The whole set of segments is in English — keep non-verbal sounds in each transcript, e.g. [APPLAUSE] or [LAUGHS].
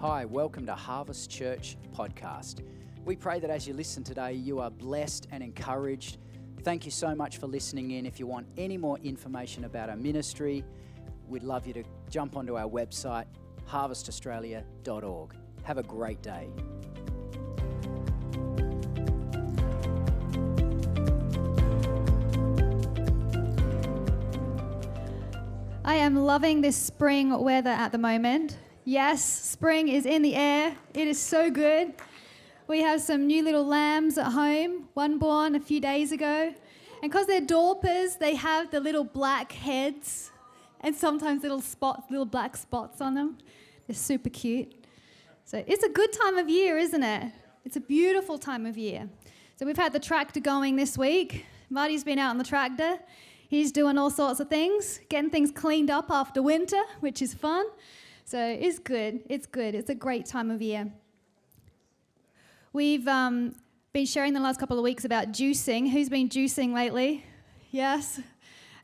Hi, welcome to Harvest Church Podcast. We pray that as you listen today, you are blessed and encouraged. Thank you so much for listening in. If you want any more information about our ministry, we'd love you to jump onto our website, harvestaustralia.org. Have a great day. I am loving this spring weather at the moment. Yes, spring is in the air. It is so good. We have some new little lambs at home, one born a few days ago. And because they're Dorpers, they have the little black heads and sometimes little spots, little black spots on them. They're super cute. So it's a good time of year, isn't it? It's a beautiful time of year. So we've had the tractor going this week. Marty's been out on the tractor. He's doing all sorts of things, getting things cleaned up after winter, which is fun. So it's good. It's good. It's a great time of year. We've um, been sharing the last couple of weeks about juicing. Who's been juicing lately? Yes?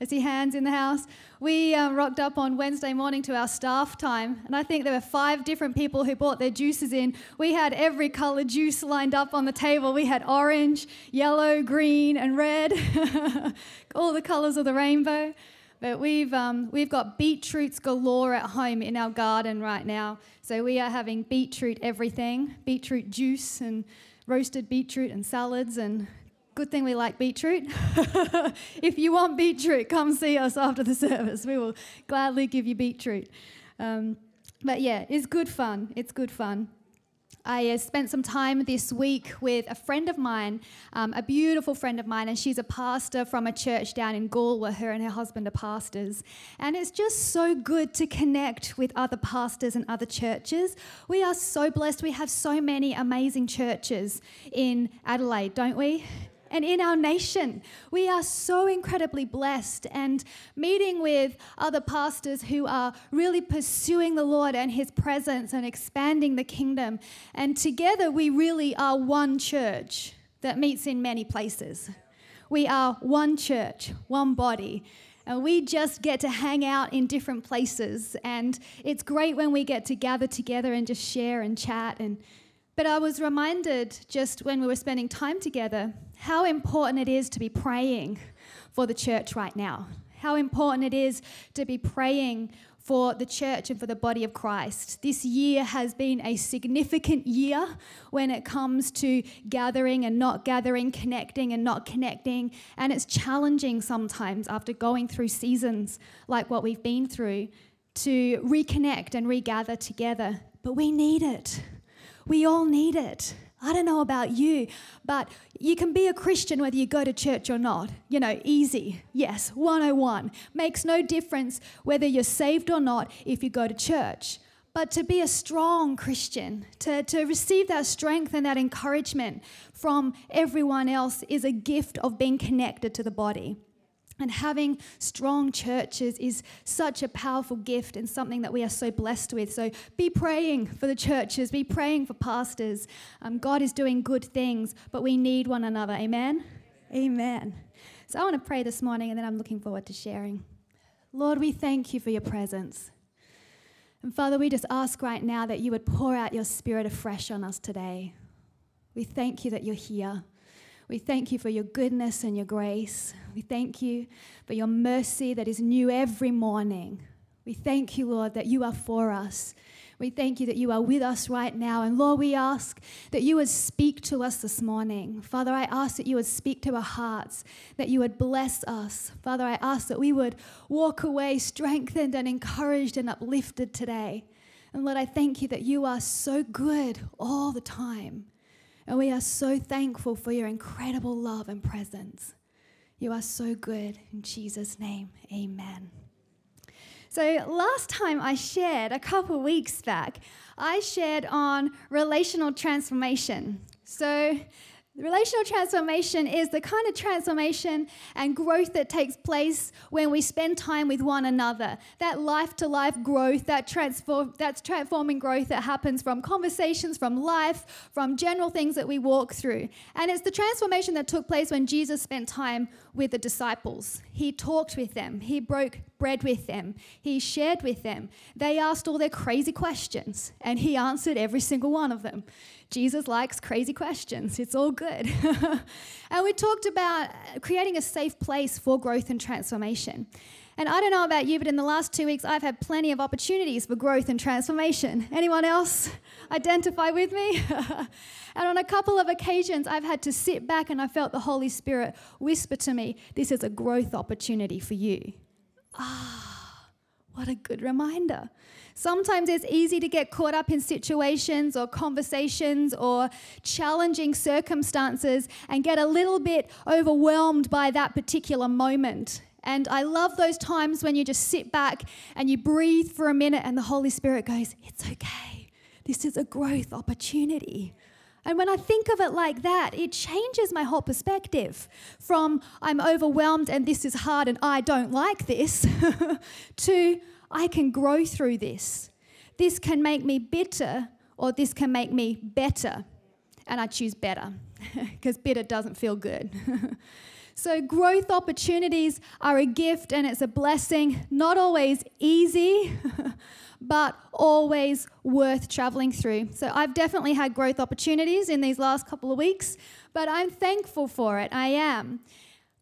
I see hands in the house. We um, rocked up on Wednesday morning to our staff time, and I think there were five different people who brought their juices in. We had every color juice lined up on the table. We had orange, yellow, green, and red, [LAUGHS] all the colors of the rainbow. But we've, um, we've got beetroots galore at home in our garden right now. So we are having beetroot everything beetroot juice and roasted beetroot and salads and Good thing we like beetroot. [LAUGHS] if you want beetroot, come see us after the [LAUGHS] service. We will gladly give you beetroot. Um, but yeah, it's good fun. It's good fun. I uh, spent some time this week with a friend of mine, um, a beautiful friend of mine, and she's a pastor from a church down in Galway. Her and her husband are pastors. And it's just so good to connect with other pastors and other churches. We are so blessed. We have so many amazing churches in Adelaide, don't we? And in our nation. We are so incredibly blessed and meeting with other pastors who are really pursuing the Lord and His presence and expanding the kingdom. And together we really are one church that meets in many places. We are one church, one body. And we just get to hang out in different places. And it's great when we get to gather together and just share and chat. And, but I was reminded just when we were spending time together how important it is to be praying for the church right now. How important it is to be praying for the church and for the body of Christ. This year has been a significant year when it comes to gathering and not gathering, connecting and not connecting. And it's challenging sometimes after going through seasons like what we've been through to reconnect and regather together. But we need it. We all need it. I don't know about you, but you can be a Christian whether you go to church or not. You know, easy. Yes, 101. Makes no difference whether you're saved or not if you go to church. But to be a strong Christian, to, to receive that strength and that encouragement from everyone else is a gift of being connected to the body. And having strong churches is such a powerful gift and something that we are so blessed with. So be praying for the churches, be praying for pastors. Um, God is doing good things, but we need one another. Amen? Amen. So I want to pray this morning and then I'm looking forward to sharing. Lord, we thank you for your presence. And Father, we just ask right now that you would pour out your spirit afresh on us today. We thank you that you're here. We thank you for your goodness and your grace. We thank you for your mercy that is new every morning. We thank you, Lord, that you are for us. We thank you that you are with us right now. And Lord, we ask that you would speak to us this morning. Father, I ask that you would speak to our hearts, that you would bless us. Father, I ask that we would walk away strengthened and encouraged and uplifted today. And Lord, I thank you that you are so good all the time. And we are so thankful for your incredible love and presence. You are so good. In Jesus' name, amen. So, last time I shared, a couple weeks back, I shared on relational transformation. So, Relational transformation is the kind of transformation and growth that takes place when we spend time with one another. That life to life growth, that transform, that's transforming growth that happens from conversations, from life, from general things that we walk through. And it's the transformation that took place when Jesus spent time with the disciples. He talked with them, he broke bread with them, he shared with them. They asked all their crazy questions, and he answered every single one of them. Jesus likes crazy questions. It's all good. [LAUGHS] and we talked about creating a safe place for growth and transformation. And I don't know about you, but in the last two weeks, I've had plenty of opportunities for growth and transformation. Anyone else identify with me? [LAUGHS] and on a couple of occasions, I've had to sit back and I felt the Holy Spirit whisper to me, This is a growth opportunity for you. Ah, what a good reminder. Sometimes it's easy to get caught up in situations or conversations or challenging circumstances and get a little bit overwhelmed by that particular moment. And I love those times when you just sit back and you breathe for a minute and the Holy Spirit goes, It's okay. This is a growth opportunity. And when I think of it like that, it changes my whole perspective from I'm overwhelmed and this is hard and I don't like this [LAUGHS] to I can grow through this. This can make me bitter or this can make me better. And I choose better [LAUGHS] because bitter doesn't feel good. [LAUGHS] so, growth opportunities are a gift and it's a blessing, not always easy, but always worth traveling through. So, I've definitely had growth opportunities in these last couple of weeks, but I'm thankful for it. I am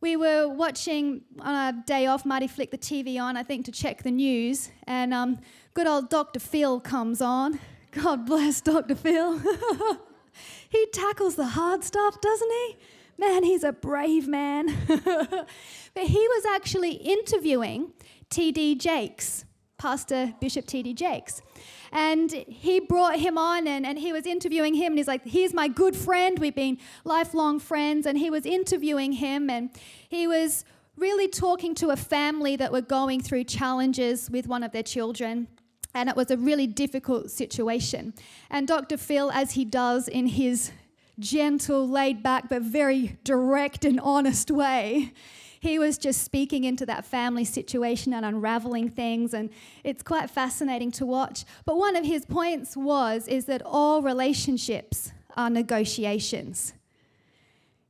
we were watching on a day off, Marty flicked the TV on, I think, to check the news, and um, good old Dr. Phil comes on. God bless Dr. Phil. [LAUGHS] he tackles the hard stuff, doesn't he? Man, he's a brave man. [LAUGHS] but he was actually interviewing T.D. Jakes, Pastor Bishop T.D. Jakes. And he brought him on and, and he was interviewing him. And he's like, He's my good friend. We've been lifelong friends. And he was interviewing him. And he was really talking to a family that were going through challenges with one of their children. And it was a really difficult situation. And Dr. Phil, as he does in his gentle, laid back, but very direct and honest way, he was just speaking into that family situation and unraveling things and it's quite fascinating to watch. But one of his points was is that all relationships are negotiations.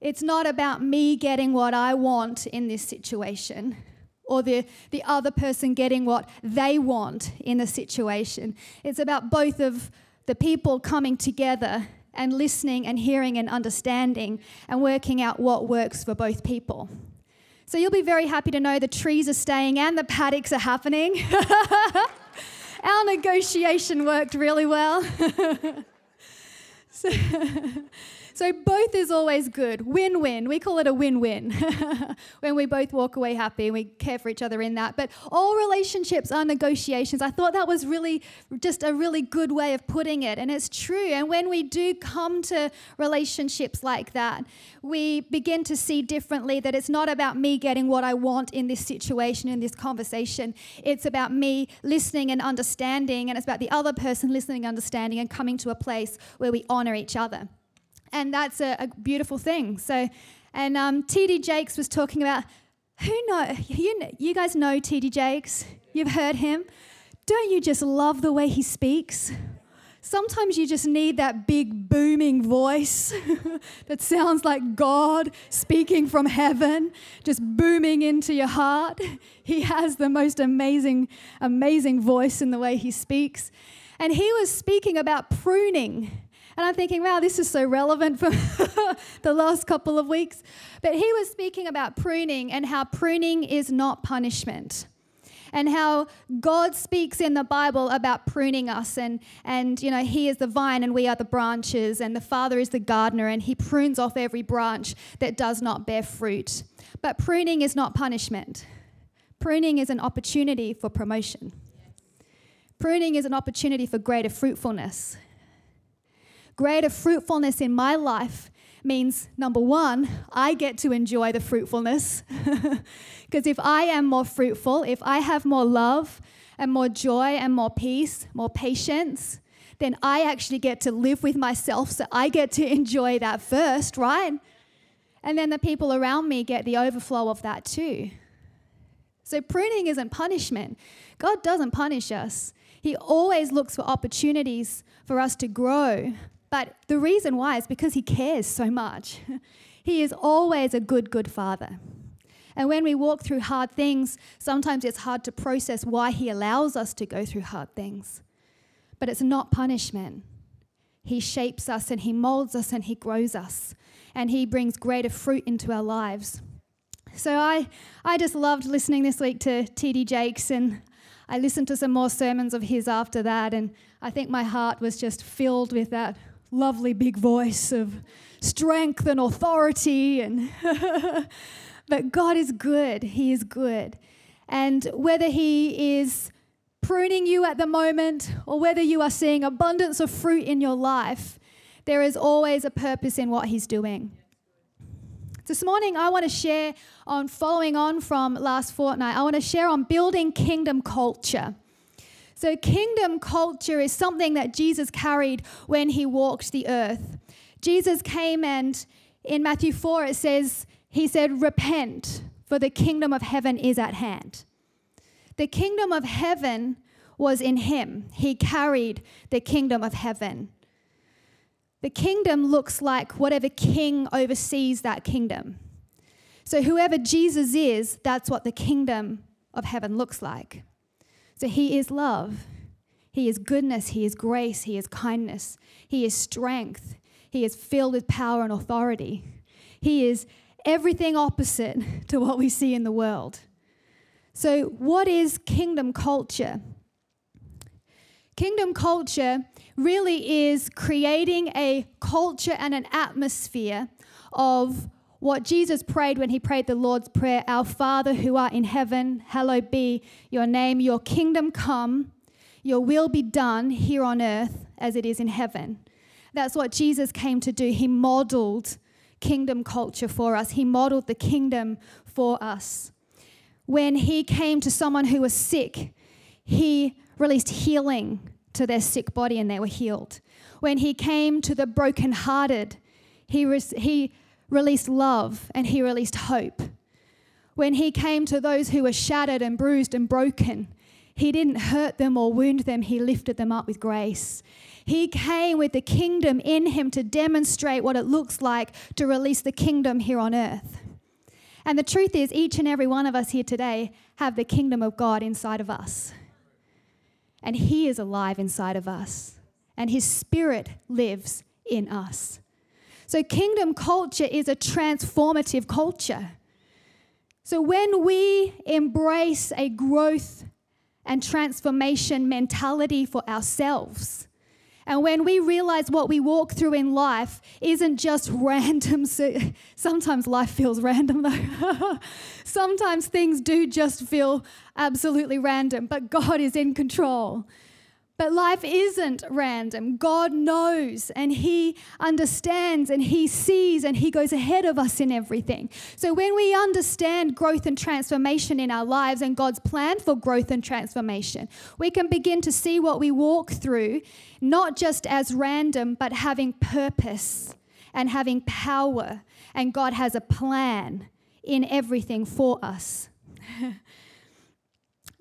It's not about me getting what i want in this situation or the, the other person getting what they want in the situation. It's about both of the people coming together and listening and hearing and understanding and working out what works for both people so you'll be very happy to know the trees are staying and the paddocks are happening. [LAUGHS] Our negotiation worked really well. [LAUGHS] [LAUGHS] so, both is always good. Win win. We call it a win win [LAUGHS] when we both walk away happy and we care for each other in that. But all relationships are negotiations. I thought that was really just a really good way of putting it. And it's true. And when we do come to relationships like that, we begin to see differently that it's not about me getting what I want in this situation, in this conversation. It's about me listening and understanding, and it's about the other person listening, understanding, and coming to a place where we honor each other and that's a, a beautiful thing. So, and um, T.D. Jakes was talking about who know you, you guys know T.D. Jakes. You've heard him. Don't you just love the way he speaks? Sometimes you just need that big booming voice [LAUGHS] that sounds like God speaking from heaven, just booming into your heart. [LAUGHS] He has the most amazing, amazing voice in the way he speaks. And he was speaking about pruning and I'm thinking, wow, this is so relevant for [LAUGHS] the last couple of weeks. But he was speaking about pruning and how pruning is not punishment. And how God speaks in the Bible about pruning us, and, and you know, He is the vine and we are the branches, and the Father is the gardener, and He prunes off every branch that does not bear fruit. But pruning is not punishment, pruning is an opportunity for promotion. Pruning is an opportunity for greater fruitfulness. Greater fruitfulness in my life means number one, I get to enjoy the fruitfulness. [LAUGHS] Because if I am more fruitful, if I have more love and more joy and more peace, more patience, then I actually get to live with myself. So I get to [LAUGHS] enjoy that first, right? And then the people around me get the overflow of that too. So pruning isn't punishment. God doesn't punish us. He always looks for opportunities for us to grow. But the reason why is because He cares so much. [LAUGHS] he is always a good, good Father. And when we walk through hard things, sometimes it's hard to process why He allows us to go through hard things. But it's not punishment. He shapes us and He molds us and He grows us and He brings greater fruit into our lives. So I, I just loved listening this week to T.D. Jakes, and I listened to some more sermons of his after that, and I think my heart was just filled with that lovely big voice of strength and authority. And [LAUGHS] but God is good; He is good, and whether He is pruning you at the moment or whether you are seeing abundance of fruit in your life, there is always a purpose in what He's doing. This morning, I want to share on following on from last fortnight, I want to share on building kingdom culture. So, kingdom culture is something that Jesus carried when he walked the earth. Jesus came and in Matthew 4, it says, He said, Repent, for the kingdom of heaven is at hand. The kingdom of heaven was in him, he carried the kingdom of heaven. The kingdom looks like whatever king oversees that kingdom. So, whoever Jesus is, that's what the kingdom of heaven looks like. So, he is love, he is goodness, he is grace, he is kindness, he is strength, he is filled with power and authority. He is everything opposite [LAUGHS] to what we see in the world. So, what is kingdom culture? Kingdom culture really is creating a culture and an atmosphere of what Jesus prayed when he prayed the Lord's Prayer Our Father who art in heaven, hallowed be your name, your kingdom come, your will be done here on earth as it is in heaven. That's what Jesus came to do. He modeled kingdom culture for us, he modeled the kingdom for us. When he came to someone who was sick, he released healing to their sick body and they were healed. When he came to the brokenhearted, he, re- he released love and he released hope. When he came to those who were shattered and bruised and broken, he didn't hurt them or wound them, he lifted them up with grace. He came with the kingdom in him to demonstrate what it looks like to release the kingdom here on earth. And the truth is, each and every one of us here today have the kingdom of God inside of us and He is alive inside of us, and His Spirit lives in us. So, kingdom culture is a transformative culture. So, when we embrace a growth and transformation mentality for ourselves, and when we realize what we walk through in life isn't just [LAUGHS] random, sometimes life feels random though. [LAUGHS] sometimes things do just feel absolutely random, but God is in control. But life isn't random. God knows and He understands and He sees and He goes ahead of us in everything. So when we understand growth and transformation in our lives and God's plan for growth and transformation, we can begin to see what we walk through not just as random, but having purpose and having power. And God has a plan in everything for us. [LAUGHS]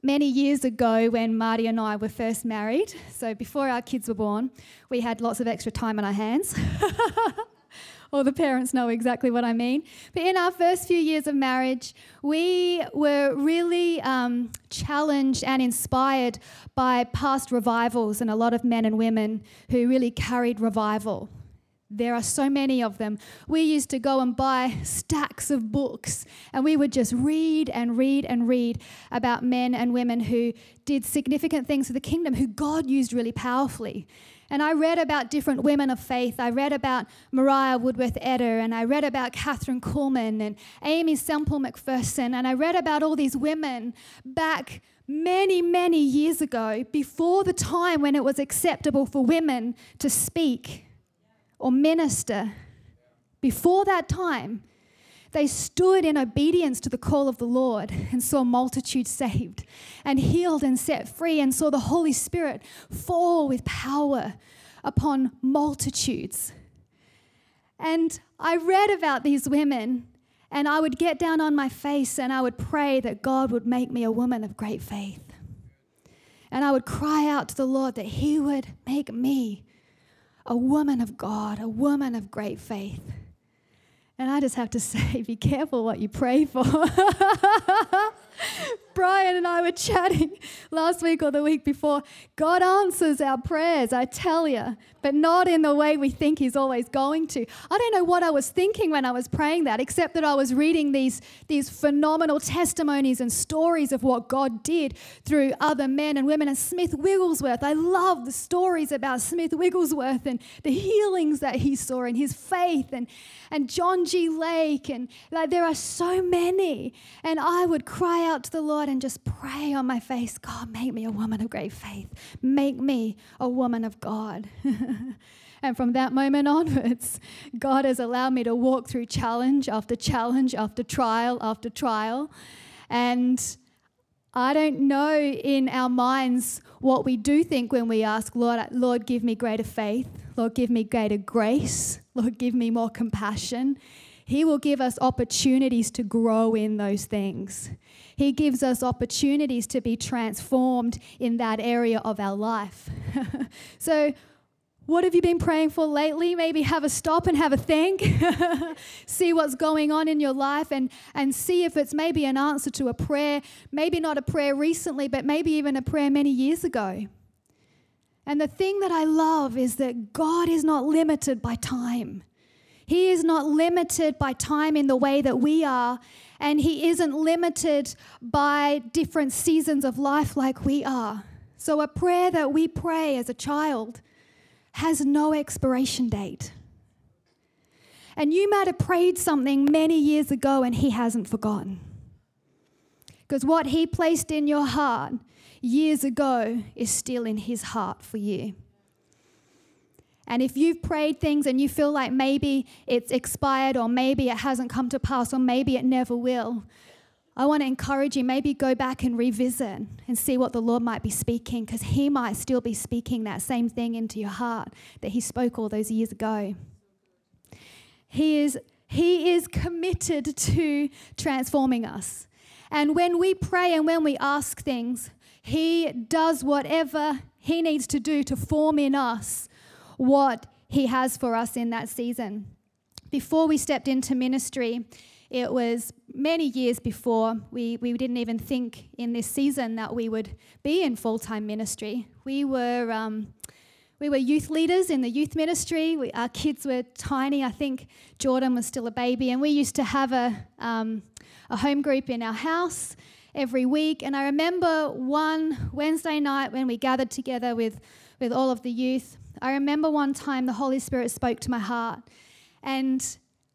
many years ago when Marty and I were first married, so before our kids were born, we had lots of extra time on our hands. [LAUGHS] All the parents know exactly what I mean. But in our first few years of marriage, we were really um, challenged and inspired by past revivals and a lot of men and women who really carried revival there are so many of them. We used to go and buy stacks of books and we would just read and read and read about men and women who did significant things for the kingdom, who God used really powerfully. And I read about different women of faith. I read about Mariah Woodworth Etter, and I read about Kathryn Kuhlman and Aimee Semple McPherson, and I read about all these women back many, many years ago, before the time when it was acceptable for women to speak or minister before that time, They stood in obedience to the call of the Lord and saw multitudes saved and healed and set free and saw the Holy Spirit fall with power upon multitudes. And I read about these women and I would get down on my face and I would pray that God would make me a woman of great faith. And I would cry out to the Lord that He would make me a woman of God, a woman of great faith. And I just have to [LAUGHS] say, be careful what you pray for. [LAUGHS] [LAUGHS] Brian and I were chatting last week or the week before. God answers our prayers, I tell you, but not in the way we think He's always going to. I don't know what I was thinking when I was praying that, except that I was reading these, these phenomenal testimonies and stories of what God did through other men and women. And Smith Wigglesworth, I love the stories about Smith Wigglesworth and the healings that he saw and his faith, and, and John G. Lake. And like, there are so many. And I would cry out to the Lord and just pray on my face God, make me a woman of great faith. Make me a woman of God. [LAUGHS] and from that moment onwards, God has allowed me to walk through challenge after challenge, after trial after trial. And I don't know in our minds what we do think when we ask, Lord, Lord, give me greater faith. Lord, give me greater grace. Lord, give me more compassion. He will give us opportunities to grow in those things. He gives us opportunities to be transformed in that area of our life. [LAUGHS] so, what have you been praying for lately? Maybe have a stop and have a think. [LAUGHS] see what's going on in your life and, and see if it's maybe an answer to a prayer, maybe not a prayer recently, but maybe even a prayer many years ago. And the thing that I love is that God is not limited by time. He is not limited by time in the way that we are, and He isn't limited by different seasons of life like we are. So, a prayer that we pray as a child has no expiration date. And you might have prayed something many years ago and He hasn't forgotten. Because what He placed in your heart years ago is still in His heart for you. And if you've prayed things and you feel like maybe it's expired or maybe it hasn't come to pass or maybe it never will, I want to encourage you maybe go back and revisit and see what the Lord might be speaking because He might still be speaking that same thing into your heart that He spoke all those years ago. He is, he is committed to transforming us. And when we pray and when we ask things, He does whatever He needs to do to form in us what He has for us in that season. Before we stepped into ministry, it was many years before we, we didn't even think in this season that we would be in full time ministry. We were. Um, we were youth leaders in the youth ministry. We, our kids were tiny. I think Jordan was still a baby, and we used to have a, um, a home group in our house every week. And I remember one Wednesday night when we gathered together with, with all of the youth, I remember one time the Holy Spirit spoke to my heart, and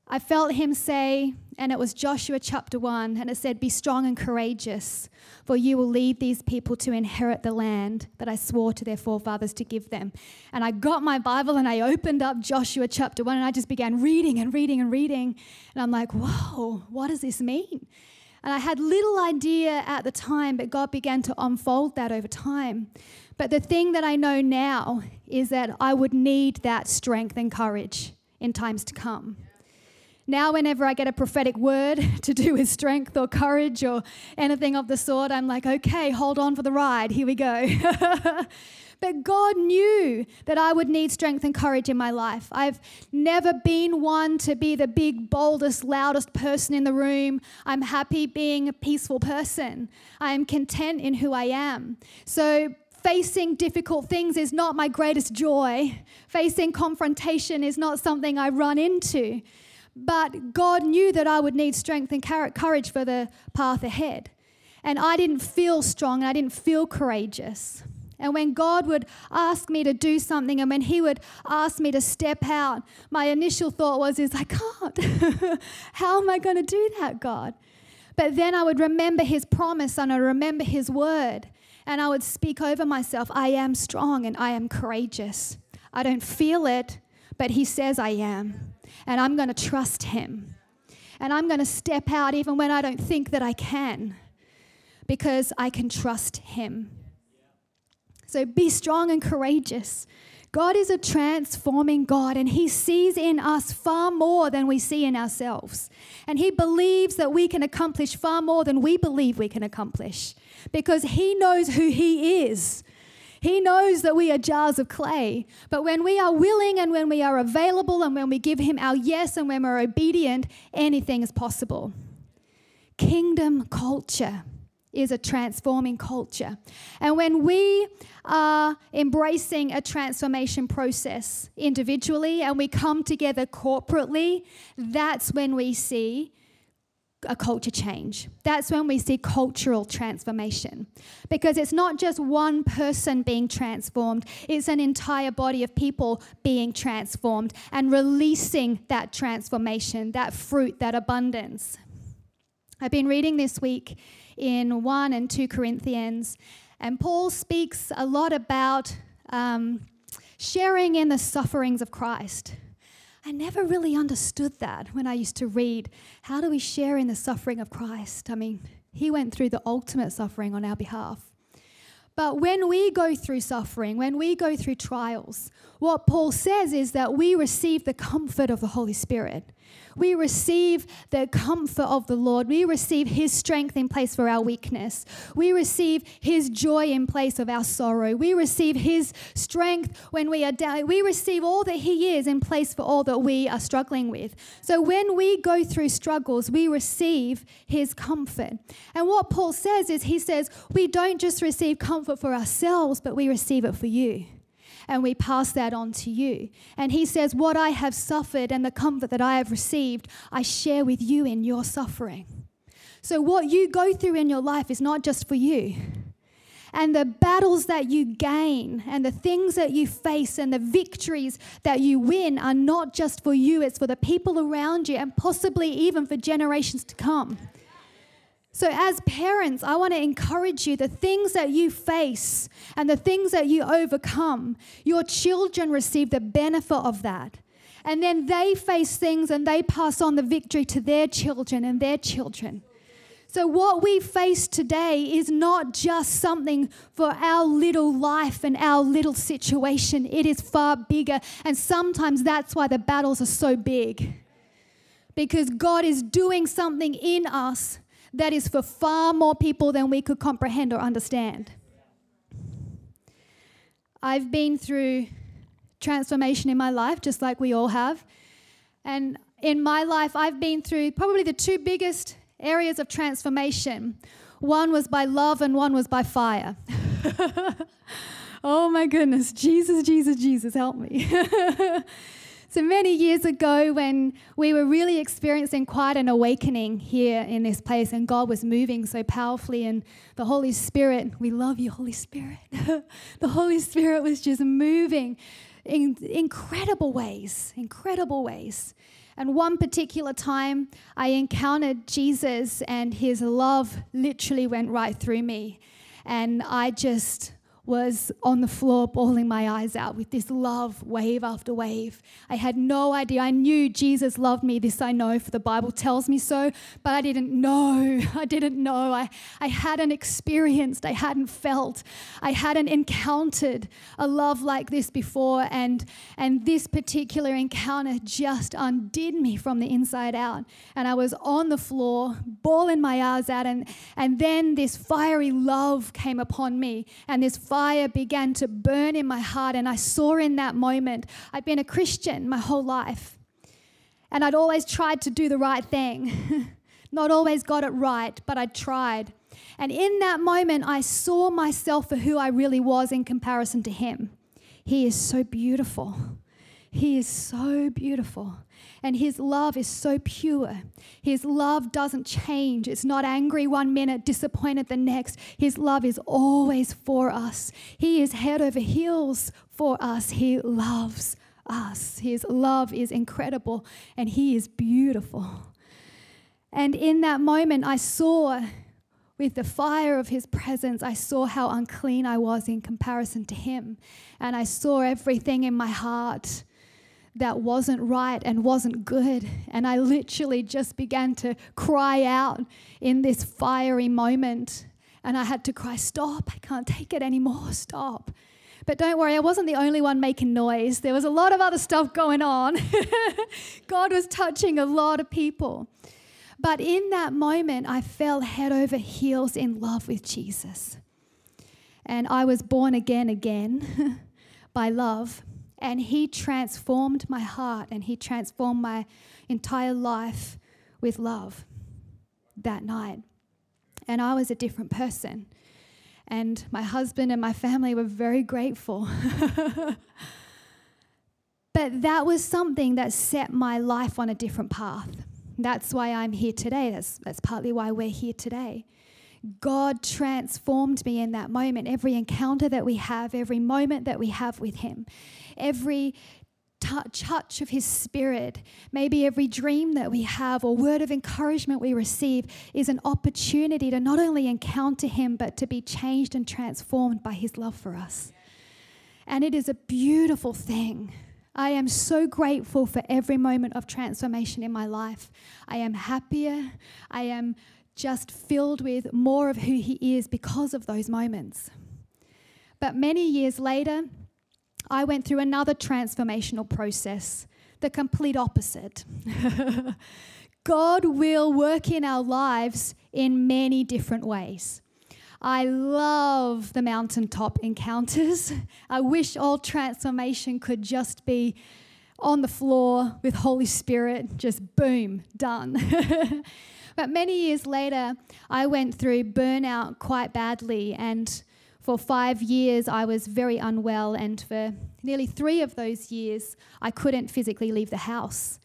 I felt Him say, and it was Joshua chapter 1, and it said, Be strong and courageous, for you will lead these people to inherit the land that I swore to their forefathers to give them. And I got my Bible and I opened up Joshua chapter 1, and I just began reading and reading and reading. And I'm like, Whoa, what does this mean? And I had little idea at the time, but God began to unfold that over time. But the thing that I know now is that I would need that strength and courage in times to come. Now, whenever I get a prophetic word [LAUGHS] to do with strength or courage or anything of the sort, I'm like, okay, hold on for the ride. Here we go. [LAUGHS] But God knew that I would need strength and courage in my life. I've never been one to be the big, boldest, loudest person in the room. I'm happy being a peaceful person. I am content in who I am. So, facing difficult things is not my greatest joy. Facing confrontation is not something I run into. But God knew that I would need strength and courage for the path ahead. And I didn't feel strong and I didn't feel courageous. And when God would ask me to do something and when He would ask me to step out, my initial thought was, is I can't. [LAUGHS] How am I going to do that, God? But then I would remember His promise and I remember His word and I would speak over myself I am strong and I am courageous. I don't feel it, but He says I am. And I'm going to trust Him. And I'm going to step out even when I don't think that I can because I can trust Him. So be strong and courageous. God is a transforming God, and He sees in us far more than we see in ourselves. And He believes that we can accomplish far more than we believe we can accomplish because He knows who He is. He knows that we are jars of clay. But when we are willing and when we are available and when we give Him our yes and when we're obedient, anything is possible. Kingdom culture is a transforming culture. And when we are embracing a transformation process individually and we come together corporately, that's when we see a culture change. That's when we see cultural transformation. Because it's not just one person being transformed, it's an entire body of people being transformed and releasing that transformation, that fruit, that abundance. I've been reading this week in 1 and 2 Corinthians, and Paul speaks a lot about um, sharing in the sufferings of Christ. I never really understood that when I used to read. How do we share in the suffering of Christ? I mean, he went through the ultimate suffering on our behalf. But when we go through suffering, when we go through trials, what Paul says is that we receive the comfort of the Holy Spirit. We receive the comfort of the Lord. We receive His strength in place for our weakness. We receive His joy in place of our sorrow. We receive His strength when we are down. We receive all that He is in place for all that we are struggling with. So when we go through struggles, we receive His comfort. And what Paul says is, he says, we don't just receive comfort for ourselves, but we receive it for you and we pass that on to you. And he says, What I have suffered and the comfort that I have received, I share with you in your suffering. So, what you go through in your life is not just for you. And the battles that you gain and the things that you face and the victories that you win are not just for you, it's for the people around you and possibly even for generations to come. So, as parents, I want to encourage you the things that you face and the things that you overcome, your children receive the benefit of that. And then they face things and they pass on the victory to their children and their children. So, what we face today is not just something for our little life and our little situation, it is far bigger. And sometimes that's why the battles are so big. Because God is doing something in us that is for far more people than we could comprehend or understand. I've been through transformation in my life, just like we all have. And in my life, I've been through probably the two biggest areas of transformation. One was by love, and one was by fire. [LAUGHS] oh my goodness, Jesus, Jesus, Jesus, help me. [LAUGHS] So many years ago, when we were really experiencing quite an awakening here in this place, and God was moving so powerfully, and the Holy Spirit, we love you, Holy Spirit. [LAUGHS] the Holy Spirit was just moving in incredible ways, incredible ways. And one particular time, I encountered Jesus, and his love literally went right through me. And I just was on the floor bawling my eyes out with this love wave after wave. I had no idea. I knew Jesus loved me. This I know, for the Bible tells me so, but I didn't know. [LAUGHS] I didn't know. I, I hadn't experienced, I hadn't felt, I hadn't encountered a love like this before. And, and this particular encounter just undid me from the inside out. And I was on the floor, bawling my eyes out. And, and then this fiery love came upon me, and this fire fire began to burn in my heart, and I saw in that moment I'd been a Christian my whole life, and I'd always tried to do the right thing. [LAUGHS] Not always got it right, but I tried. And in that moment, I saw myself for who I really was in comparison to him. He is so beautiful. He is so beautiful. And his love is so pure. His love doesn't change. It's not angry one minute, disappointed the next. His love is always for us. He is head over heels for us. He loves us. His love is incredible and he is beautiful. And in that moment, I saw with the fire of his presence, I saw how unclean I was in comparison to him. And I saw everything in my heart that wasn't right and wasn't good. And I literally just began to cry out in this fiery moment. And I had to cry, Stop, I can't take it anymore, stop. But don't worry, I wasn't the only one making noise. There was a lot of other stuff going on. [LAUGHS] God was touching a lot of people. But in that moment, I fell head over heels in love with Jesus. And I was born again, again [LAUGHS] by love. And He transformed my heart and He transformed my entire life with love that night. And I was a different person. And my husband and my family were very grateful. [LAUGHS] but that was something that set my life on a different path. That's why I'm here today. That's, that's partly why we're here today. God transformed me in that moment. Every encounter that we have, every moment that we have with Him, every touch, of His Spirit, maybe every dream that we have or word of encouragement we receive is an opportunity to not only encounter Him, but to be changed and transformed by His love for us. And it is a beautiful thing. I am so grateful for every moment of transformation in my life. I am happier. I am just filled with more of who He is because of those moments. But many years later, I went through another transformational process, the complete opposite. [LAUGHS] God will work in our lives in many different ways. I love the mountaintop encounters. [LAUGHS] I wish all transformation could just be on the floor with Holy Spirit, just boom, done. [LAUGHS] but many years later, I went through burnout quite badly, and for five years, I was very unwell, and for nearly three of those years, I couldn't physically leave the house.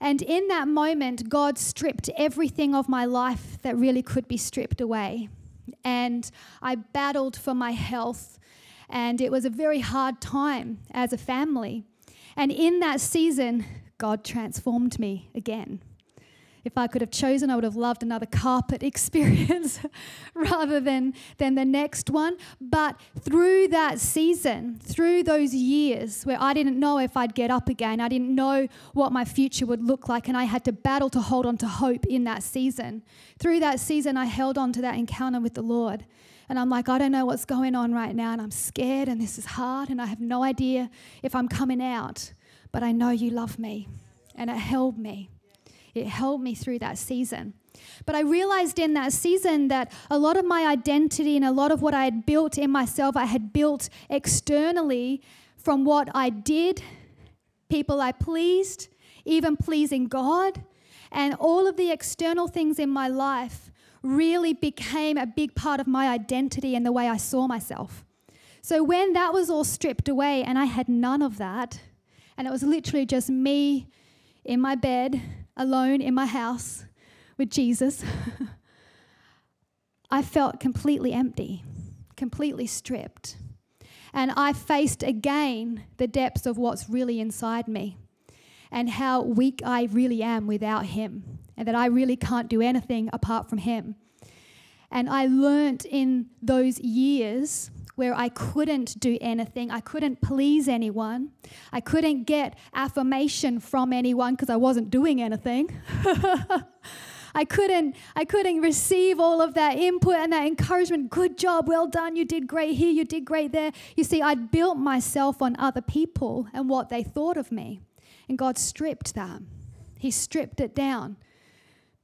And in that moment, God stripped everything of my life that really could be stripped away and I battled for my health. And it was a very hard time as a family. And in that season, God transformed me again. If I could have chosen, I would have loved another carpet [LAUGHS] experience [LAUGHS] rather than, than the next one. But through that season, through those years where I didn't know if I'd get up again, I didn't know what my future would look like, and I had to battle to hold on to hope in that season. Through that season, I held on to that encounter with the Lord. And I'm like, I don't know what's going on right now, and I'm scared, and this is hard, and I have no idea if I'm coming out. But I know you love me, and it held me. It held me through that season. But I realized in that season that a lot of my identity and a lot of what I had built in myself, I had built externally from what I did, people I pleased, even pleasing God. And all of the external things in my life really became a big part of my identity and the way I saw myself. So when that was all stripped away and I had none of that, and it was literally just me in my bed alone in my house with Jesus, [LAUGHS] I felt completely empty, completely stripped. And I faced again the depths of what's really inside me and how weak I really am without Him, and that I really can't do anything apart from Him. And I learnt in those years where I couldn't do anything, I couldn't please anyone, I couldn't get affirmation from anyone because I wasn't doing anything. [LAUGHS] I couldn't I couldn't receive all of that input and that encouragement. Good job, well done, you did great here, you did great there. You see, I'd built myself on other people and what they thought of me. And God stripped that. He stripped it down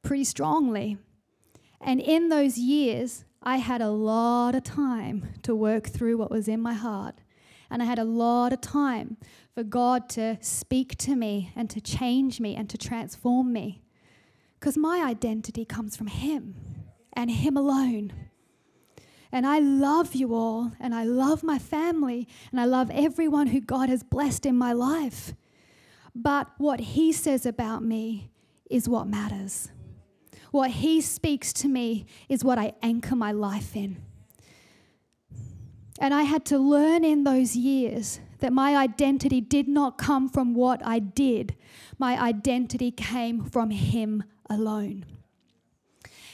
pretty strongly. And in those years, I had a lot of time to work through what was in my heart. And I had a lot of time for God to speak to me and to change me and to transform me. Because my identity comes from Him and Him alone. And I love you all, and I love my family, and I love everyone who God has blessed in my life. But what He says about me is what matters. What He speaks to me is what I anchor my life in. And I had to learn in those years that my identity did not come from what I did, my identity came from Him alone.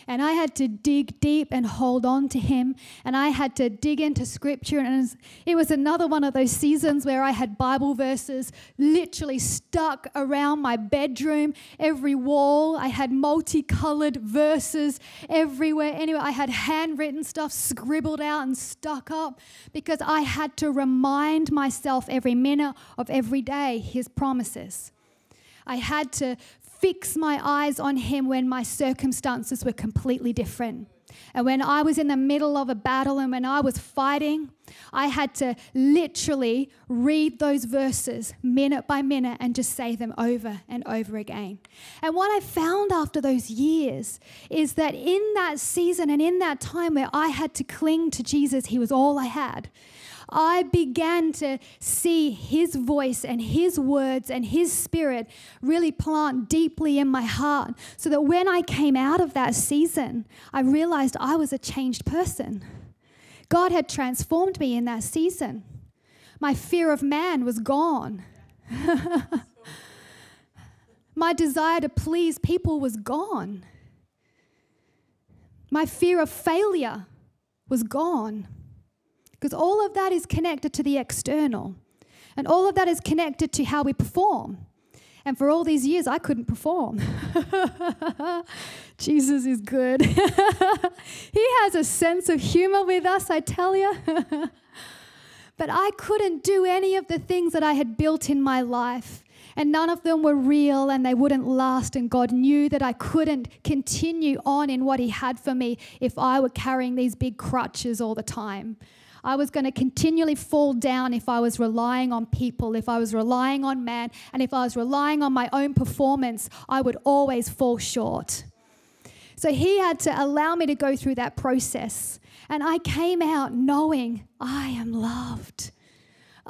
And I had to dig deep and hold on to him. And I had to dig into scripture. And it was another one of those seasons where I had Bible verses literally stuck around my bedroom, every wall. I had multicolored verses everywhere. Anyway, I had handwritten stuff scribbled out and stuck up because I had to remind myself every minute of every day his promises. I had to fix my eyes on Him when my circumstances were completely different. And when I was in the middle of a battle and when I was fighting, I had to literally read those verses minute by minute and just say them over and over again. And what I found after those years is that in that season and in that time where I had to cling to Jesus, He was all I had. I began to see His voice and His words and His Spirit really plant deeply in my heart so that when I came out of that season, I realized I was a changed person. God had transformed me in that season. My fear of man was gone. [LAUGHS] My desire to please people was gone. My fear of failure was gone. Because all of that is connected to the external. And all of that is connected to how we perform. And for all these years, I couldn't perform. [LAUGHS] Jesus is good. [LAUGHS] he has a sense of humor with us, I tell you. [LAUGHS] but I couldn't do any of the things that I had built in my life. And none of them were real and they wouldn't last. And God knew that I couldn't continue on in what He had for me if I were carrying these big crutches all the time. I was going to continually fall down if I was relying on people, if I was relying on man, and if I was relying on my own performance, I would always fall short. So he had to allow me to go through that process. And I came out knowing I am loved.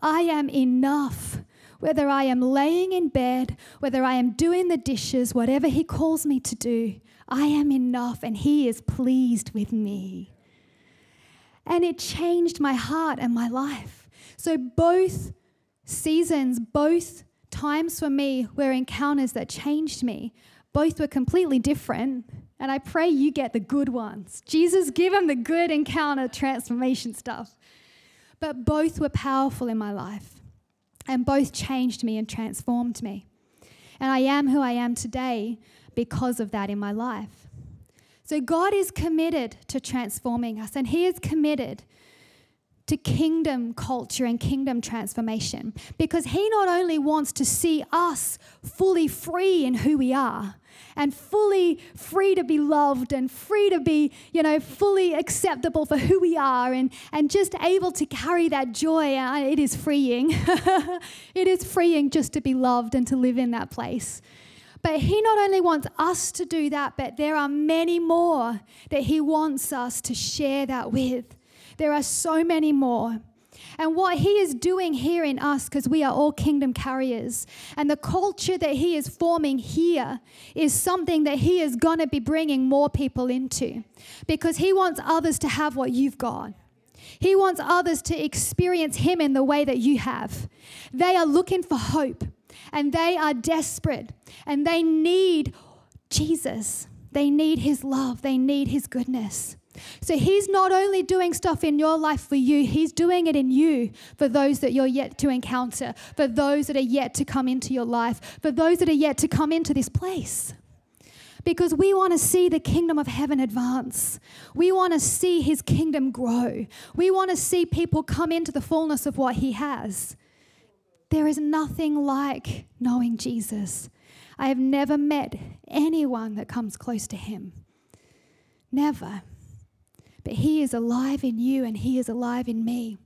I am enough. Whether I am laying in bed, whether I am doing the dishes, whatever He calls me to do, I am enough and He is pleased with me. And it changed my heart and my life. So, both seasons, both times for me were encounters that changed me. Both were completely different. And I pray you get the good ones. Jesus, give them the good encounter transformation stuff. But both were powerful in my life. And both changed me and transformed me. And I am who I am today because of that in my life. So God is committed to transforming us, and He is committed to kingdom culture and kingdom transformation because He not only wants to see us fully free in who we are and fully free to be loved and free to be, you know, fully acceptable for who we are and, and just able to carry that joy. It is freeing. [LAUGHS] it is freeing just to be loved and to live in that place. But He not only wants us to do that, but there are many more that He wants us to share that with. There are so many more. And what he is doing here in us, because we are all kingdom carriers, and the culture that he is forming here is something that he is going to be bringing more people into because he wants others to have what you've got. He wants others to experience him in the way that you have. They are looking for hope and they are desperate and they need Jesus. They need His love, they need His goodness. So He's not only doing stuff in your life for you, He's doing it in you for those that you're yet to encounter, for those that are yet to come into your life, for those that are yet to come into this place. Because we want to see the kingdom of heaven advance. We want to see his kingdom grow. We want to see people come into the fullness of what he has. There is nothing like knowing Jesus. I have never met anyone that comes close to him. Never. But he is alive in you and he is alive in me.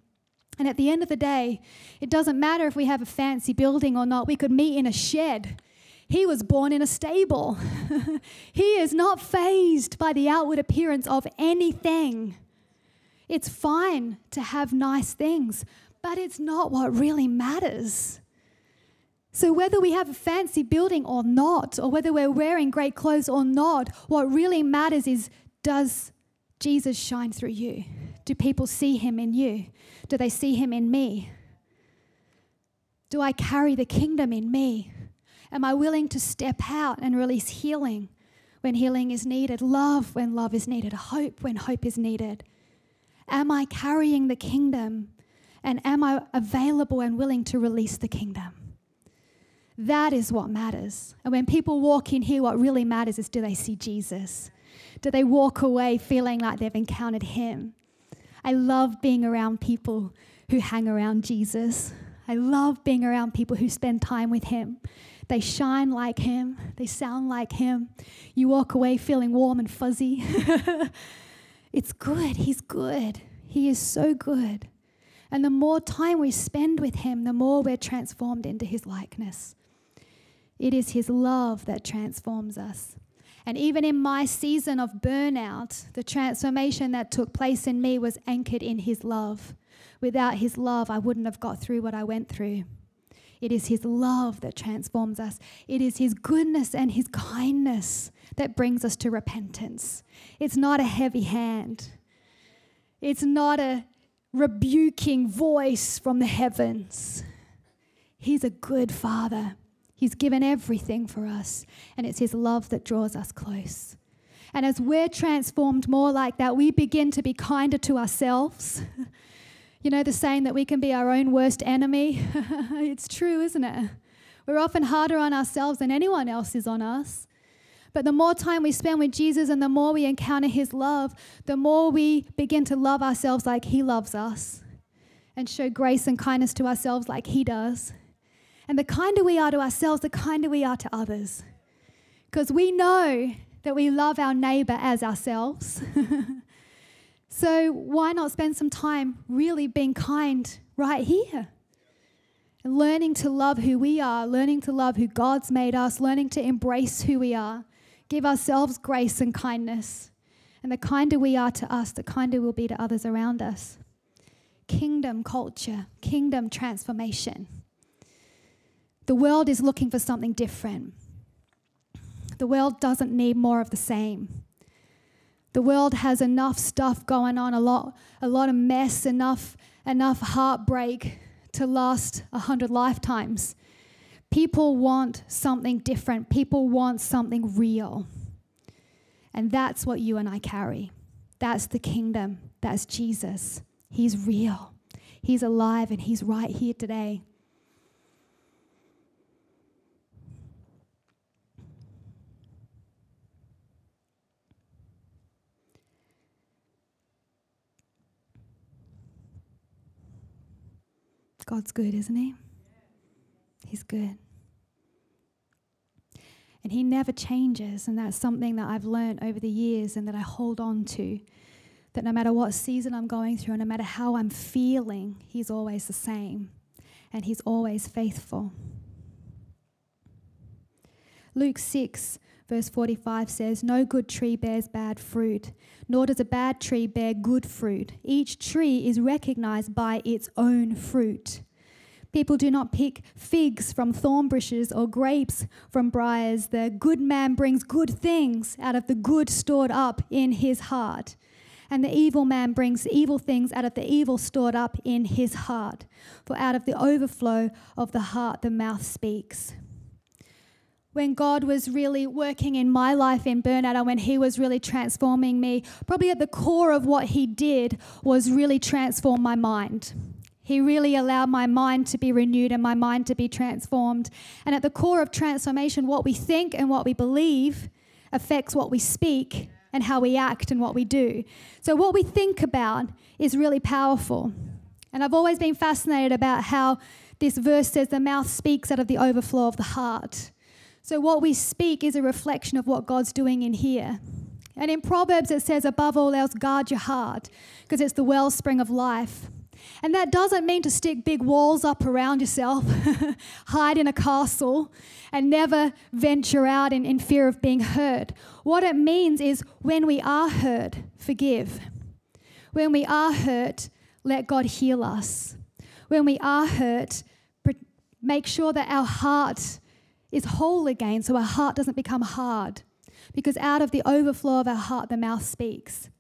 And at the end of the day, it doesn't matter if we have a fancy building or not. We could meet in a shed. He was born in a stable. [LAUGHS] he is not fazed by the outward appearance of anything. It's fine to have nice things, but it's not what really matters. So, whether we have a fancy building or not, or whether we're wearing great clothes or not, what really matters is does Jesus shine through you? Do people see him in you? Do they see him in me? Do I carry the kingdom in me? Am I willing to step out and release healing when healing is needed, love when love is needed, hope when hope is needed? Am I carrying the kingdom? And am I available and willing to release the kingdom? That is what matters. And when people walk in here, what really matters is do they see Jesus? Do they walk away feeling like they've encountered Him? I love being around people who hang around Jesus. I love being around people who spend time with Him. They shine like Him, they sound like Him. You walk away feeling warm and fuzzy. [LAUGHS] it's good. He's good. He is so good. And the more time we spend with Him, the more we're transformed into His likeness. It is His love that transforms us. And even in my season of burnout, the transformation that took place in me was anchored in His love. Without His love, I wouldn't have got through what I went through. It is His love that transforms us. It is His goodness and His kindness that brings us to repentance. It's not a heavy hand, it's not a rebuking voice from the heavens. He's a good Father. He's given everything for us, and it's His love that draws us close. And as we're transformed more like that, we begin to be kinder to ourselves. [LAUGHS] you know, the saying that we can be our own worst enemy? [LAUGHS] it's true, isn't it? We're often harder on ourselves than anyone else is on us. But the more time we spend with Jesus and the more we encounter His love, the more we begin to love ourselves like He loves us and show grace and kindness to ourselves like He does. And the kinder we are to ourselves, the kinder we are to others. Because we know that we love our neighbor as ourselves. [LAUGHS] so why not spend some time really being kind right here? And learning to love who we are, learning to love who God's made us, learning to embrace who we are, give ourselves grace and kindness. And the kinder we are to us, the kinder we'll be to others around us. Kingdom culture, kingdom transformation. The world is looking for something different. The world doesn't need more of the same. The world has enough stuff going on, a lot, a lot of mess, enough, enough heartbreak to last a hundred lifetimes. People want something different. People want something real. And that's what you and I carry. That's the kingdom. That's Jesus. He's real. He's alive and He's right here today. God's good, isn't He? He's good. And He never changes. And that's something that I've learned over the years and that I hold on to. That no matter what season I'm going through, and no matter how I'm feeling, He's always the same. And He's always faithful. Luke 6, verse 45 says, No good tree bears bad fruit, nor does a bad tree bear good fruit. Each tree is recognized by its own fruit. People do not pick figs from thorn bushes or grapes from briars. The good man brings good things out of the good stored up in his heart. And the evil man brings evil things out of the evil stored up in his heart. For out of the overflow of the heart, the mouth speaks when God was really working in my life in burnout and when He was really transforming me, probably at the core of what He did was really transform my mind. He really allowed my mind to be renewed and my mind to be transformed. And at the core of transformation, what we think and what we believe affects what we speak and how we act and what we do. So, what we think about is really powerful. And I've always been fascinated about how this verse says the mouth speaks out of the overflow of the heart. So, what we speak is a reflection of what God's doing in here. And in Proverbs, it says, above all else, guard your heart, because it's the wellspring of life. And that doesn't mean to stick big walls up around yourself, [LAUGHS] hide in a castle, and never venture out in, in fear of being hurt. What it means is when we are hurt, forgive. When we are hurt, let God heal us. When we are hurt, make sure that our heart is whole again so our heart doesn't become hard. Because out of the overflow of our heart, the mouth speaks.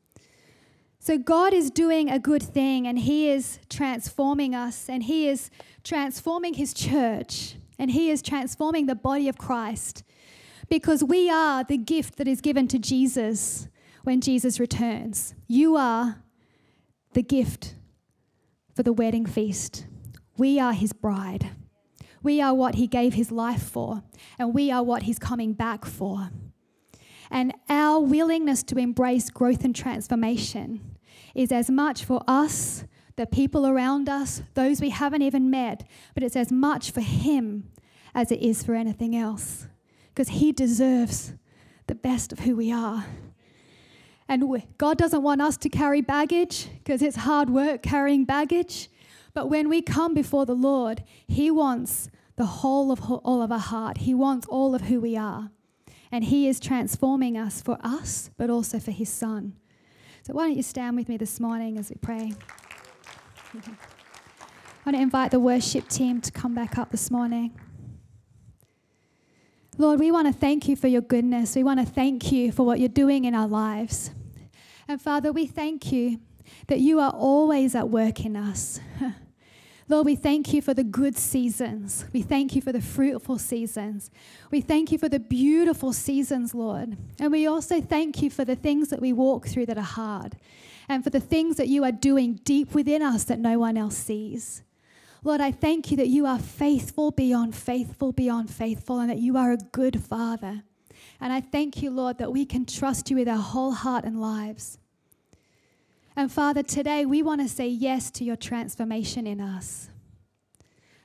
So God is doing a good thing and He is transforming us and He is transforming His church and He is transforming the body of Christ. because we are the gift that is given to Jesus when Jesus returns. You are the gift for the wedding feast. We are his bride. We are what he gave his life for, and we are what he's coming back for. And our willingness to embrace growth and transformation is as much for us, the people around us, those we haven't even met, but it's as much for him as it is for anything else. Because he deserves the best of who we are. And God doesn't want us to carry baggage because it's hard work carrying baggage. But when we come before the Lord, He wants the whole of all of our heart. He wants all of who we are. And He is transforming us for us, but also for His Son. So why don't you stand with me this morning as we pray? [LAUGHS] I want to invite the worship team to come back up this morning. Lord, we want to thank you for your goodness. We want to thank you for what you're doing in our lives. And Father, we thank you that you are always at work in us. [LAUGHS] Lord, we thank you for the good seasons. We thank you for the fruitful seasons. We thank you for the beautiful seasons, Lord. And we also thank you for the things that we walk through that are hard and for the things that you are doing deep within us that no one else sees. Lord, I thank you that you are faithful beyond faithful beyond faithful and that you are a good Father. And I thank you, Lord, that we can trust you with our whole heart and lives. And Father, today we want to say yes to your transformation in us.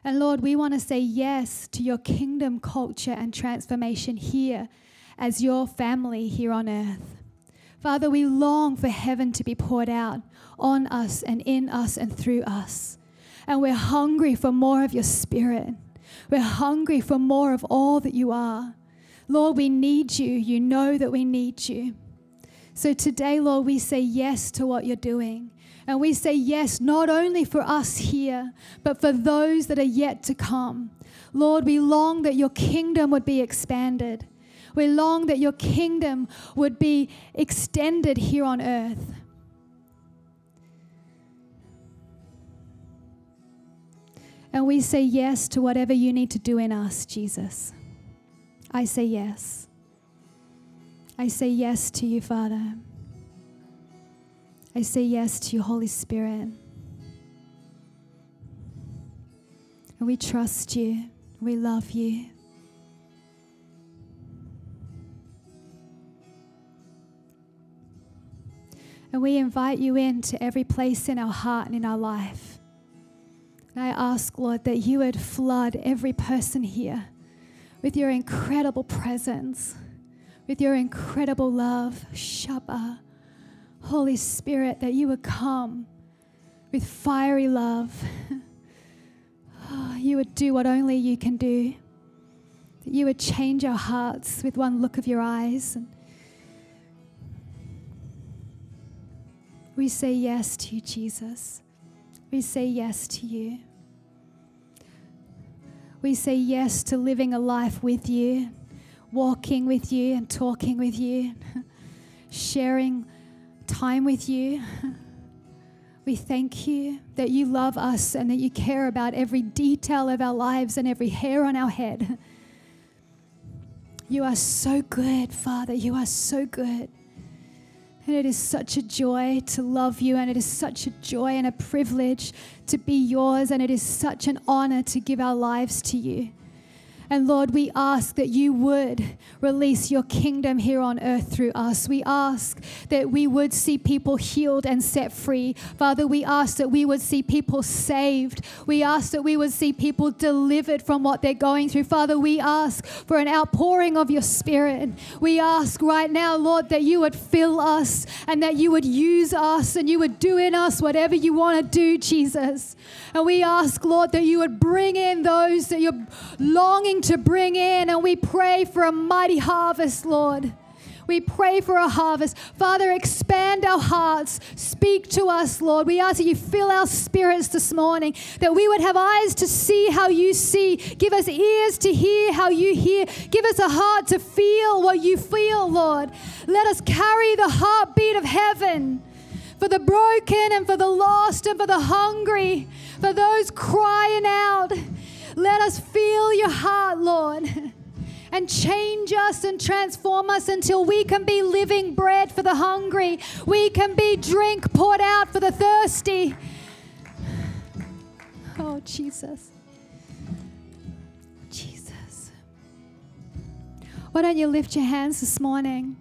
And Lord, we want to say yes to your kingdom culture and transformation here as your family here on earth. Father, we long for heaven to be poured out on us and in us and through us. And we're hungry for more of your spirit. We're hungry for more of all that you are. Lord, we need you. You know that we need you. So today, Lord, we say yes to what you're doing. And we say yes, not only for us here, but for those that are yet to come. Lord, we long that your kingdom would be expanded. We long that your kingdom would be extended here on earth. And we say yes to whatever you need to do in us, Jesus. I say yes. I say yes to you, Father. I say yes to you, Holy Spirit. And we trust you. We love you. And we invite you into every place in our heart and in our life. And I ask, Lord, that you would flood every person here with your incredible presence with your incredible love, Shabbat. Holy Spirit, that you would come with fiery love. [LAUGHS] oh, you would do what only you can do. That you would change our hearts with one look of your eyes. And we say yes to you, Jesus. We say yes to you. We say yes to living a life with you walking with you and talking with you, [LAUGHS] sharing time with you. [LAUGHS] We thank you that you love us and that you care about every detail of our lives and every hair on our head. You are so good, Father. You are so good. And it is such a joy to love you, and it is such a joy and a privilege to be yours, and it is such an honor to give our lives to you. And Lord, we ask that you would release your kingdom here on earth through us. We ask that we would see people healed and set free. Father, we ask that we would see people saved. We ask that we would see people delivered from what they're going through. Father, we ask for an outpouring of your spirit. We ask right now, Lord, that you would fill us and that you would use us and you would do in us whatever you want to do, Jesus. And we ask, Lord, that you would bring in those that you're longing to bring in. And we pray for a mighty harvest, Lord. We pray for a harvest. Father, expand our hearts. Speak to us, Lord. We ask that you fill our spirits this morning, that we would have eyes to see how you see. Give us ears to hear how you hear. Give us a heart to feel what you feel, Lord. Let us carry the heartbeat of heaven for the broken and for the lost and for the hungry, for those crying out. Let us feel your heart, Lord. [LAUGHS] and change us and transform us until we can be living bread for the hungry. We can be drink poured out for the thirsty. [SIGHS] Oh, Jesus. Jesus. Why don't you lift your hands this morning?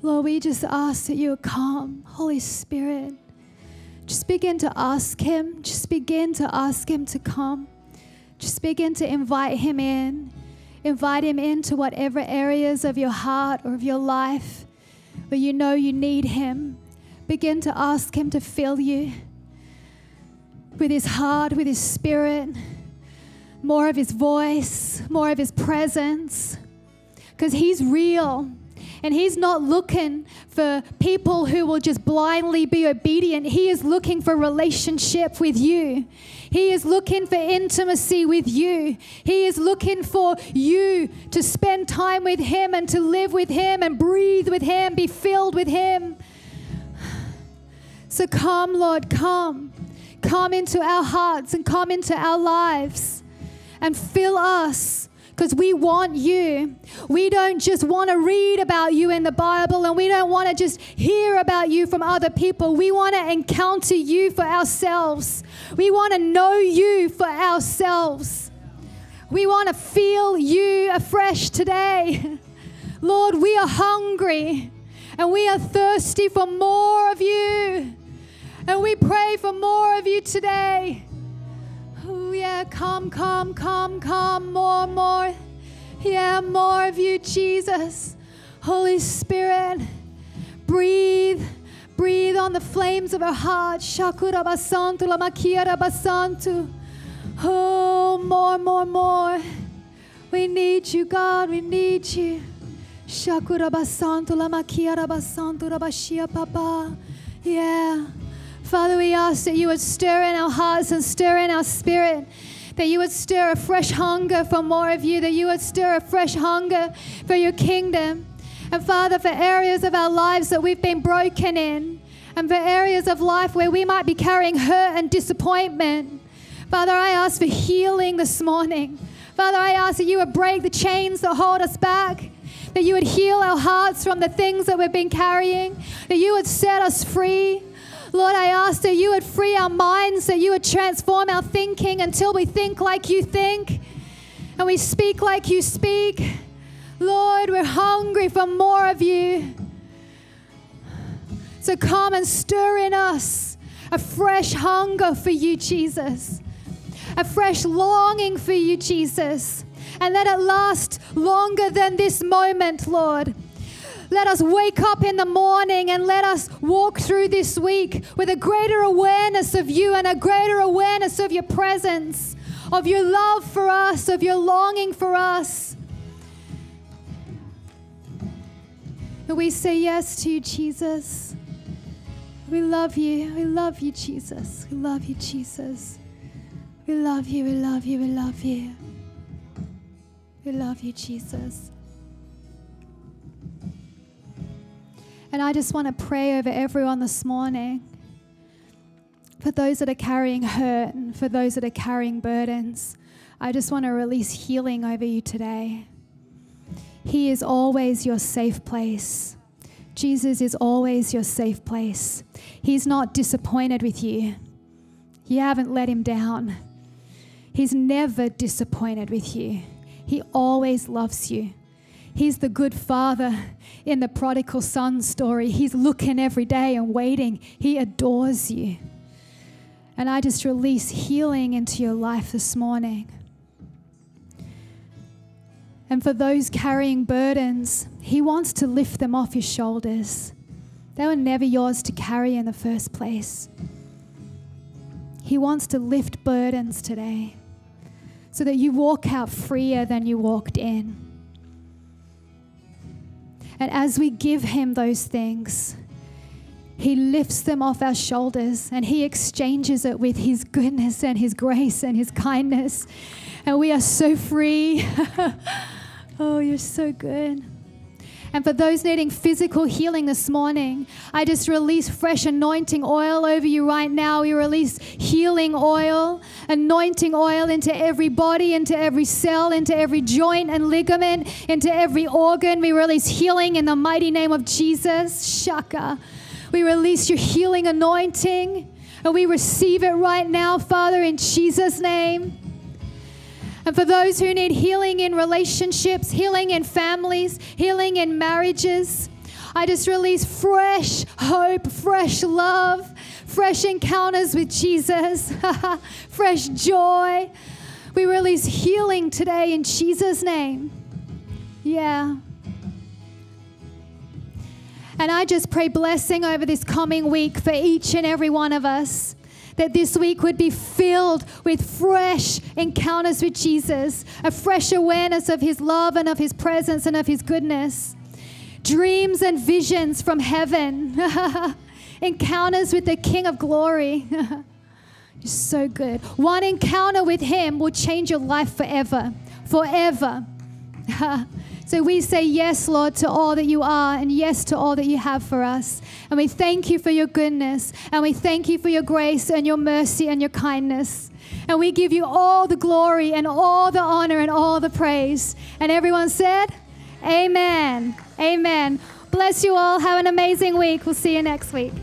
Lord, we just ask that you come, Holy Spirit. Just begin to ask Him. Just begin to ask Him to come. Just begin to invite Him in. Invite Him into whatever areas of your heart or of your life where you know you need Him. Begin to ask Him to fill you with His heart, with His Spirit, more of His voice, more of His presence. Because He's real. And He's not looking for people who will just blindly be obedient. He is looking for relationship with you. He is looking for intimacy with you. He is looking for you to spend time with Him and to live with Him and breathe with Him, be filled with Him. So come, Lord, come. Come into our hearts and come into our lives and fill us because we want you. We don't just want to read about you in the Bible and we don't want to just hear about you from other people. We want to encounter you for ourselves. We want to know you for ourselves. We want to feel you afresh today. [LAUGHS] Lord, we are hungry and we are thirsty for more of you. And we pray for more of you today. Yeah, come, come, come, come, more, more. Yeah, more of you, Jesus. Holy Spirit, breathe. Breathe on the flames of our heart. Shakura basantu la makiara basantu. Oh, more, more, more. We need you, God. We need you. Shakura basantu la makiara basantu rabashia papa. Yeah. Father, we ask that you would stir in our hearts and stir in our spirit, that you would stir a fresh hunger for more of you, that you would stir a fresh hunger for your kingdom. And Father, for areas of our lives that we've been broken in, and for areas of life where we might be carrying hurt and disappointment, Father, I ask for healing this morning. Father, I ask that you would break the chains that hold us back, that you would heal our hearts from the things that we've been carrying, that you would set us free. Lord, I ask that you would free our minds, that you would transform our thinking until we think like you think and we speak like you speak. Lord, we're hungry for more of you. So come and stir in us a fresh hunger for you, Jesus, a fresh longing for you, Jesus, and let it last longer than this moment, Lord. Let us wake up in the morning and let us walk through this week with a greater awareness of you and a greater awareness of your presence, of your love for us, of your longing for us. We say yes to you, Jesus. We love you. We love you, Jesus. We love you, Jesus. We love you. We love you. We love you. We love you, Jesus. And I just want to pray over everyone this morning. For those that are carrying hurt and for those that are carrying burdens, I just want to release healing over you today. He is always your safe place. Jesus is always your safe place. He's not disappointed with you. You haven't let him down. He's never disappointed with you. He always loves you. He's the good father in the prodigal son story. He's looking every day and waiting. He adores you. And I just release healing into your life this morning. And for those carrying burdens, He wants to lift them off your shoulders. They were never yours to carry in the first place. He wants to lift burdens today so that you walk out freer than you walked in. And as we give Him those things, He lifts them off our shoulders and He exchanges it with His goodness and His grace and His kindness. And we are so free. [LAUGHS] oh, you're so good. And for those needing physical healing this morning, I just release fresh anointing oil over you right now. We release healing oil, anointing oil into every body, into every cell, into every joint and ligament, into every organ. We release healing in the mighty name of Jesus. Shaka. We release your healing anointing and we receive it right now, Father, in Jesus' name. And for those who need healing in relationships, healing in families, healing in marriages, I just release fresh hope, fresh love, fresh encounters with Jesus, [LAUGHS] fresh joy. We release healing today in Jesus' name. Yeah. And I just pray blessing over this coming week for each and every one of us that this week would be filled with fresh encounters with Jesus, a fresh awareness of His love and of His presence and of His goodness. Dreams and visions from heaven, [LAUGHS] encounters with the King of glory. [LAUGHS] You're so good. One encounter with Him will change your life forever. Forever. [LAUGHS] So we say yes, Lord, to all that you are and yes to all that you have for us. And we thank you for your goodness and we thank you for your grace and your mercy and your kindness. And we give you all the glory and all the honor and all the praise. And everyone said, Amen. Amen. Bless you all. Have an amazing week. We'll see you next week.